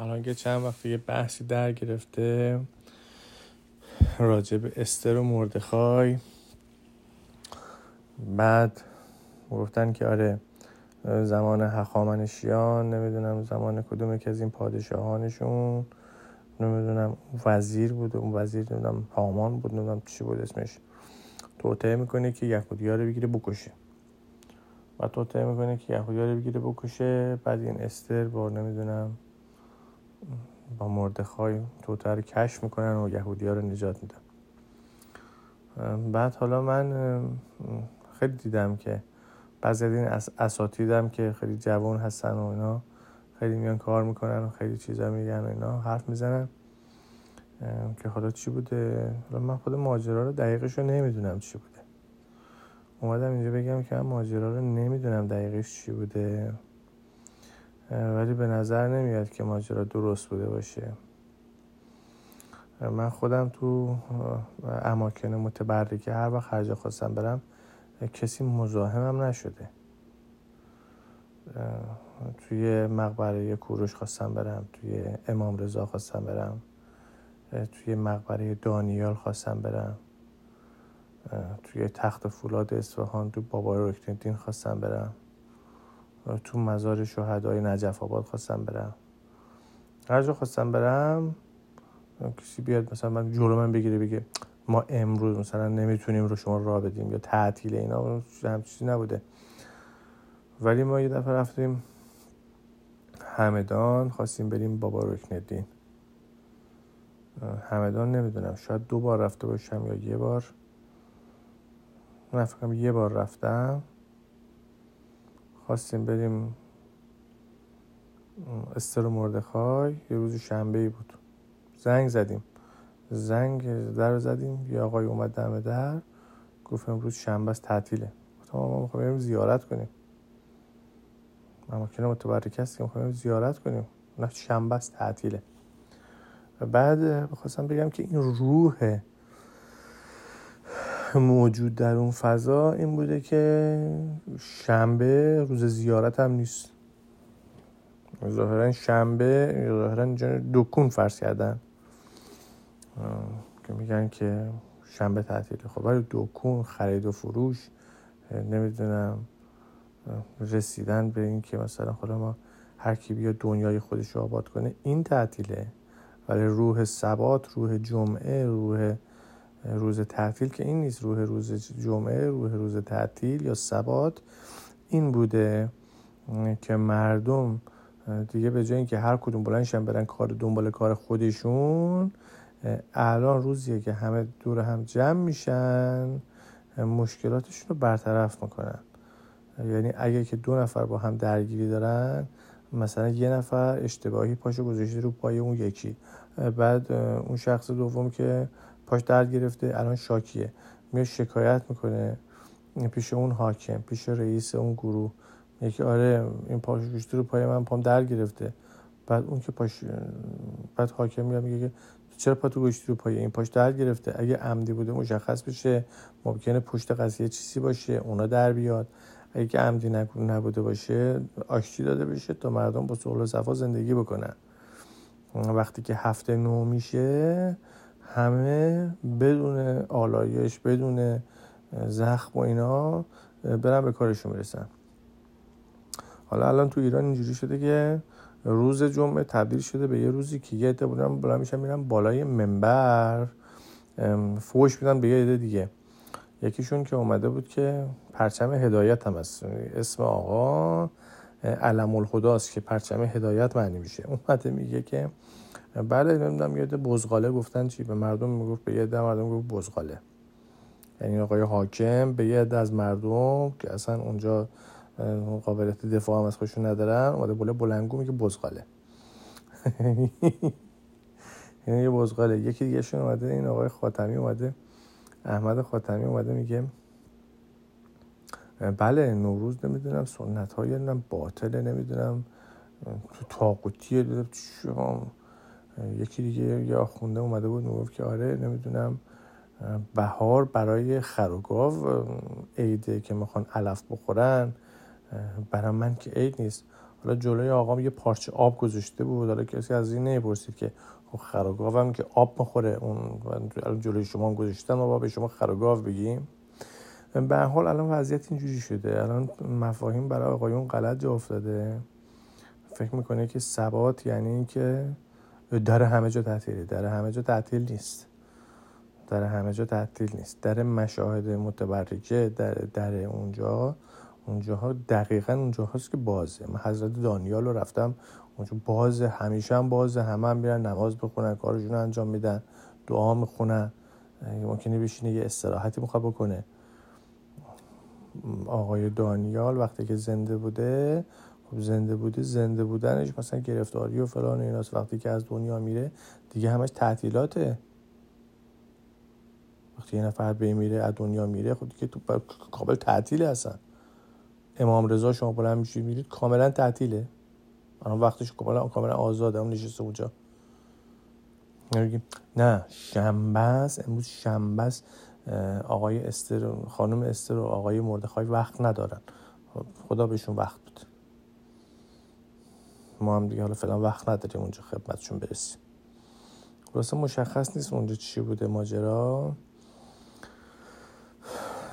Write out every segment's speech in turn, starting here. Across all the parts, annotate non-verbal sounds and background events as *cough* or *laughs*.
الان که چند وقت یه بحثی در گرفته راجع به استر و مردخای. بعد گفتن که آره زمان هخامنشیان نمی‌دونم زمان کدوم که از این پادشاهانشون نمی‌دونم وزیر بود اون وزیر نمی‌دونم هامان بود نمی‌دونم چی بود اسمش. توطعه می‌کنه که یهودی ها رو بگیره بکشه. و توطعه می‌کنه که یهودی رو بگیره بکشه بعد این استر با نمی‌دونم با مردخای توته رو کش می‌کنن و یهودی ها رو نجات میدن. بعد حالا من خیلی دیدم که بعضی از این اساتیدم که خیلی جوان هستن و اینا خیلی میان کار می‌کنن و خیلی چیزا میگن و اینا حرف می‌زنن که حالا چی بوده؟ حالا من خود ماجرا رو دقیقش رو نمی‌دونم چی بوده. اومدم اینجا بگم که من ماجرا رو نمی‌دونم دقیقش چی بوده. ولی به نظر نمیاد که ماجرا درست بوده باشه. من خودم تو اماکن متبرکه هر وقت هر جا خواستم برم کسی مزاحمم نشده. توی مقبره کوروش خواستم برم توی امام رضا خواستم برم توی مقبره دانیال خواستم برم توی تخت فولاد اصفهان تو بابا رکنالدین خواستم برم. تو مزار شهدای نجف آباد خواستم برم. هر جا خواستم برم کسی بیاد مثلا من جلو من بگیره بگه ما امروز مثلا نمی‌تونیم رو شما راه بدیم یا تعطیل اینا هم چیزی نبوده. ولی ما یه دفعه رفتیم همدان خواستیم بریم بابا رکنالدین. همدان نمی‌دونم شاید دو بار رفته باشم یا یه بار. من یه بار رفتم. خواستیم بریم استر مردخای یه روز شنبه ای بود. زنگ زدیم. زنگ در زدیم. یه آقای اومد دم در. گفت امروز شنبه است تعطیله. گفتم ما می‌خوایم بریم زیارت کنیم. اماکن متبرک هستیم می‌خوایم زیارت کنیم. نه شنبه است تعطیله. بعد بخواستم بگم که این روح موجود در اون فضا این بوده که شنبه روز زیارت هم نیست. ظاهرا شنبه ظاهرا دکون فرض کردن. که میگن که شنبه تعطیله. خب ولی دکون خرید و فروش نمی‌دونم رسیدن به این که مثلا خدا ما هر کی بیا دنیای خودش رو آباد کنه این تعطیله. ولی روح ثبات روح جمعه روح روز تعطیل که این نیست روح روز جمعه روح روز تعطیل یا ثبات این بوده که مردم دیگه به جای اینکه هر کدوم بلندشن برن کار دنبال کار خودشون الان روزیه که همه دور هم جمع میشن مشکلاتشون رو برطرف می‌کنن. یعنی اگه که دو نفر با هم درگیری دارن مثلا یه نفر اشتباهی پاشو گذاشته رو پای اون یکی. بعد اون شخص دوم که پاش درد گرفته الان شاکیه. میاد شکایت می‌کنه. پیش اون حاکم پیش رئیس اون گروه. یکی آره این پاش گوشته رو پای من پام درد گرفته. بعد اون که پاش بعد حاکم میاد میگه که چرا پا تو گوشتی رو پای این پاش درد گرفته؟ اگه عمدی بوده مشخص بشه. ممکنه پشت قضیه چیزی باشه اونا در بیاد. اگه عمدی نبوده باشه آشتی داده بشه تا مردم با صلح و صفا زندگی بکنن. وقتی که هفته نو میشه همه بدون آلایش بدون زخم و اینا برن به کارشون برسن حالا الان تو ایران اینجوری شده که روز جمعه تبدیل شده به یه روزی که یه عده بودن بلا میشن میرن بالای منبر فوش میدن به یه عده دیگه. یکیشون که اومده بود که پرچم هدایت هم هست. اسم آقا علم الهداست که پرچم هدایت معنی میشه. اومده میگه که بله نمی‌دونم یه بزغاله گفتن چی؟ به مردم می‌گفت به یه ده مردم گفت بزغاله. یعنی آقای حاکم به یه عده از مردم که اصلا اونجا قابلیت دفاع هم از خودشون ندارن اومده بوله بلنگو میگه بزغاله. *laughs* یعنی یه بزغاله. یکی دیگه شون اومده این آقای خاتمی اومده احمد خاتمی اومده میگه بله نوروز نمی‌دونم سنت های نمی‌دونم باطله نمی‌دونم تو تاقوتیه یکی دیگه یه آخونده اومده بود می‌گفت که آره نمی‌دونم بهار برای خروگاو عیده که می‌خوان علف بخورن برای من که عید نیست. حالا جلوی آقام یه پارچه آب گذاشته بود. حالا کسی از این نمی‌پرسید که خب خرگاو هم که آب می‌خوره. اون جلوی شما هم گذاشتن ما با به شما خرگاو بگیم. به حال الان وضعیت اینجوری شده. الان مفاهیم برای آقایون غلط جا افتاده. فکر می‌کنه که ثبات یعنی اینکه در همه جا تعطیله. در همه جا تعطیل نیست. در همه جا تعطیل نیست. در مشاهد متبرجه در در اونجا اونجاها دقیقا اونجا هست که بازه. من حضرت دانیال رو رفتم اونجا. بازه. همیشه هم بازه. همه هم میرن نماز بخونن کارشون انجام میدن دعا می‌خونن. ممکنه بشینه یه استراحتی می‌خواد بکنه. آقای دانیال وقتی که زنده بوده خب زنده بوده زنده بودنش مثلا گرفتاری و فلان ایناست. وقتی که از دنیا میره دیگه همش تعطیلاته. وقتی یه نفر میره از دنیا میره خب دیگه تو کامل تعطیله اصلا. امام رضا شما بلند میشید میرید کاملا تعطیله. الان وقتش کاملا کاملا آزاده اون نشسته اونجا. نه شنبه امروز شنبه آقای استر خانم استر و آقای مردخای وقت ندارن. خدا بهشون وقت ما هم دیگه حالا فعلا وقت نداریم اونجا خدمتشون برسیم. خلاصه مشخص نیست اونجا چی بوده ماجرا.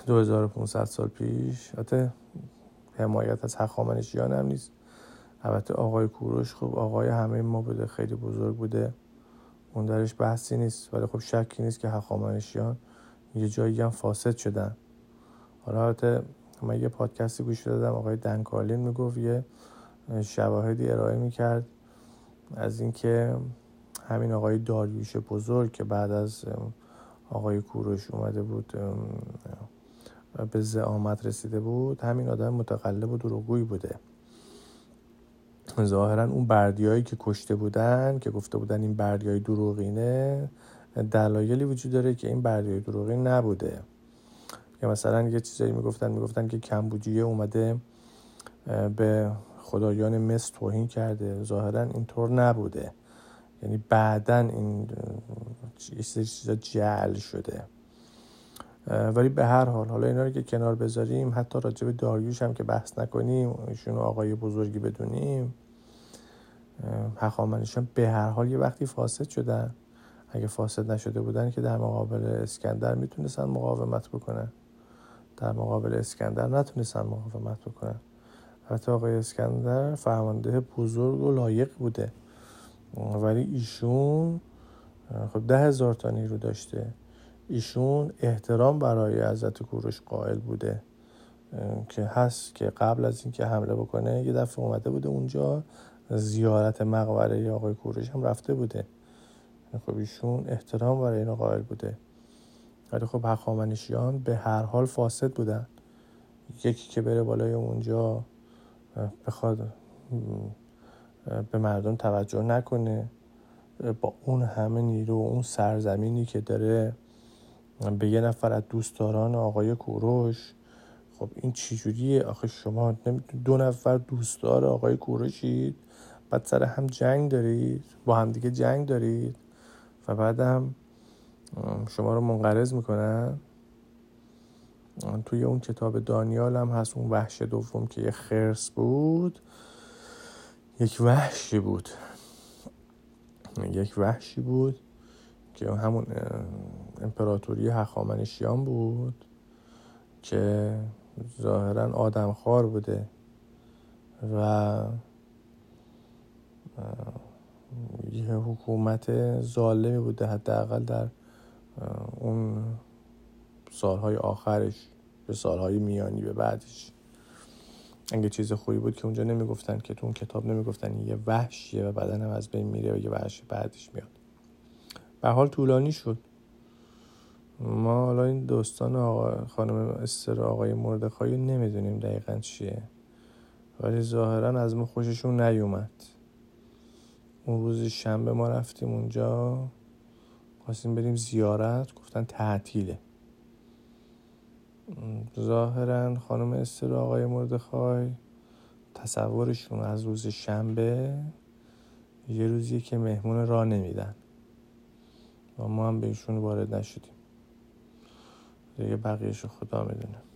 2500 سال پیش. حتی حمایت از هخامنشیان هم نیست. البته آقای کوروش خب آقای همه ما بوده خیلی بزرگ بوده. اون درش بحثی نیست. ولی خب شکی نیست که هخامنشیان یه جایی هم فاسد شدن. حالا البته من یه پادکستی گوش دادم آقای دنکالین می‌گفت یه شواهدی ارائه می‌کرد از اینکه همین آقای داریوش بزرگ که بعد از آقای کوروش اومده بود به زعامت رسیده بود همین آدم متقلب و دروغگویی بوده. ظاهرا اون بردیایی که کشته بودن که گفته بودن این بردیای دروغینه دلایلی وجود داره که این بردیای دروغین نبوده. یا مثلا یه چیزایی می‌گفتن می‌گفتن که کمبوجیه اومده به خدایان مصر توهین کرده. ظاهرا اینطور نبوده. یعنی بعدا این چیزا جعل شده. ولی به هر حال حالا اینا رو که کنار بذاریم حتی راجع به داریوش هم که بحث نکنیم ایشون آقای بزرگی بدونیم هخامنشیان به هر حال یه وقتی فاسد شدن. اگه فاسد نشده بودن که در مقابل اسکندر می‌تونستن مقاومت بکنن. در مقابل اسکندر نتونستن مقاومت بکنن. حتی آقای اسکندر فرمانده بزرگ و لایق بوده. ولی ایشون خب ده هزار تا نیرو داشته. ایشون احترام برای حضرت کوروش قائل بوده. که هست که قبل از اینکه حمله بکنه یه دفعه اومده بوده اونجا. زیارت مقبره آقای کوروش هم رفته بوده. خب ایشون احترام برای این قائل بوده. ولی خب هخامنشیان به هر حال فاسد بودن. یکی که بره بالای اونجا بخواد به مردم توجه نکنه. با اون همه نیرو اون سرزمینی که داره به یه نفر از دوستداران آقای کوروش خب این چجوریه؟ آخه شما دو نفر دوستدار آقای کوروشید بعد سر هم جنگ دارید با هم دیگه جنگ دارید و بعدم شما رو منقرض می‌کنن. توی اون کتاب دانیال هم هست اون وحش دوم که یه خرس بود. یک وحشی بود. یک وحشی بود که همون امپراتوری هخامنشیان بود که ظاهرا آدمخوار بوده و یه حکومت ظالمی بوده حداقل در اون سالهای آخرش به سالهای میانی به بعدش. اگه چیز خوبی بود که اونجا نمی‌گفتن که تو اون کتاب نمی‌گفتن یه وحشیه و بدن هم از بین میره و یه وحش بعدش میاد. به حال طولانی شد. ما حالا این دوستان آقا خانم استر آقای مردخایی نمی‌دونیم دقیقا چیه. ولی ظاهرا از ما خوششون نیومد. اون روز شنبه ما رفتیم اونجا. خواستیم بریم زیارت. گفتن تعطیله. ظاهرا خانم استر آقای مردخای تصورشون از روز شنبه یه روزیه که مهمون را نمیدن. و ما هم به ایشون وارد نشدیم. دیگه بقیهش خدا می‌دونه.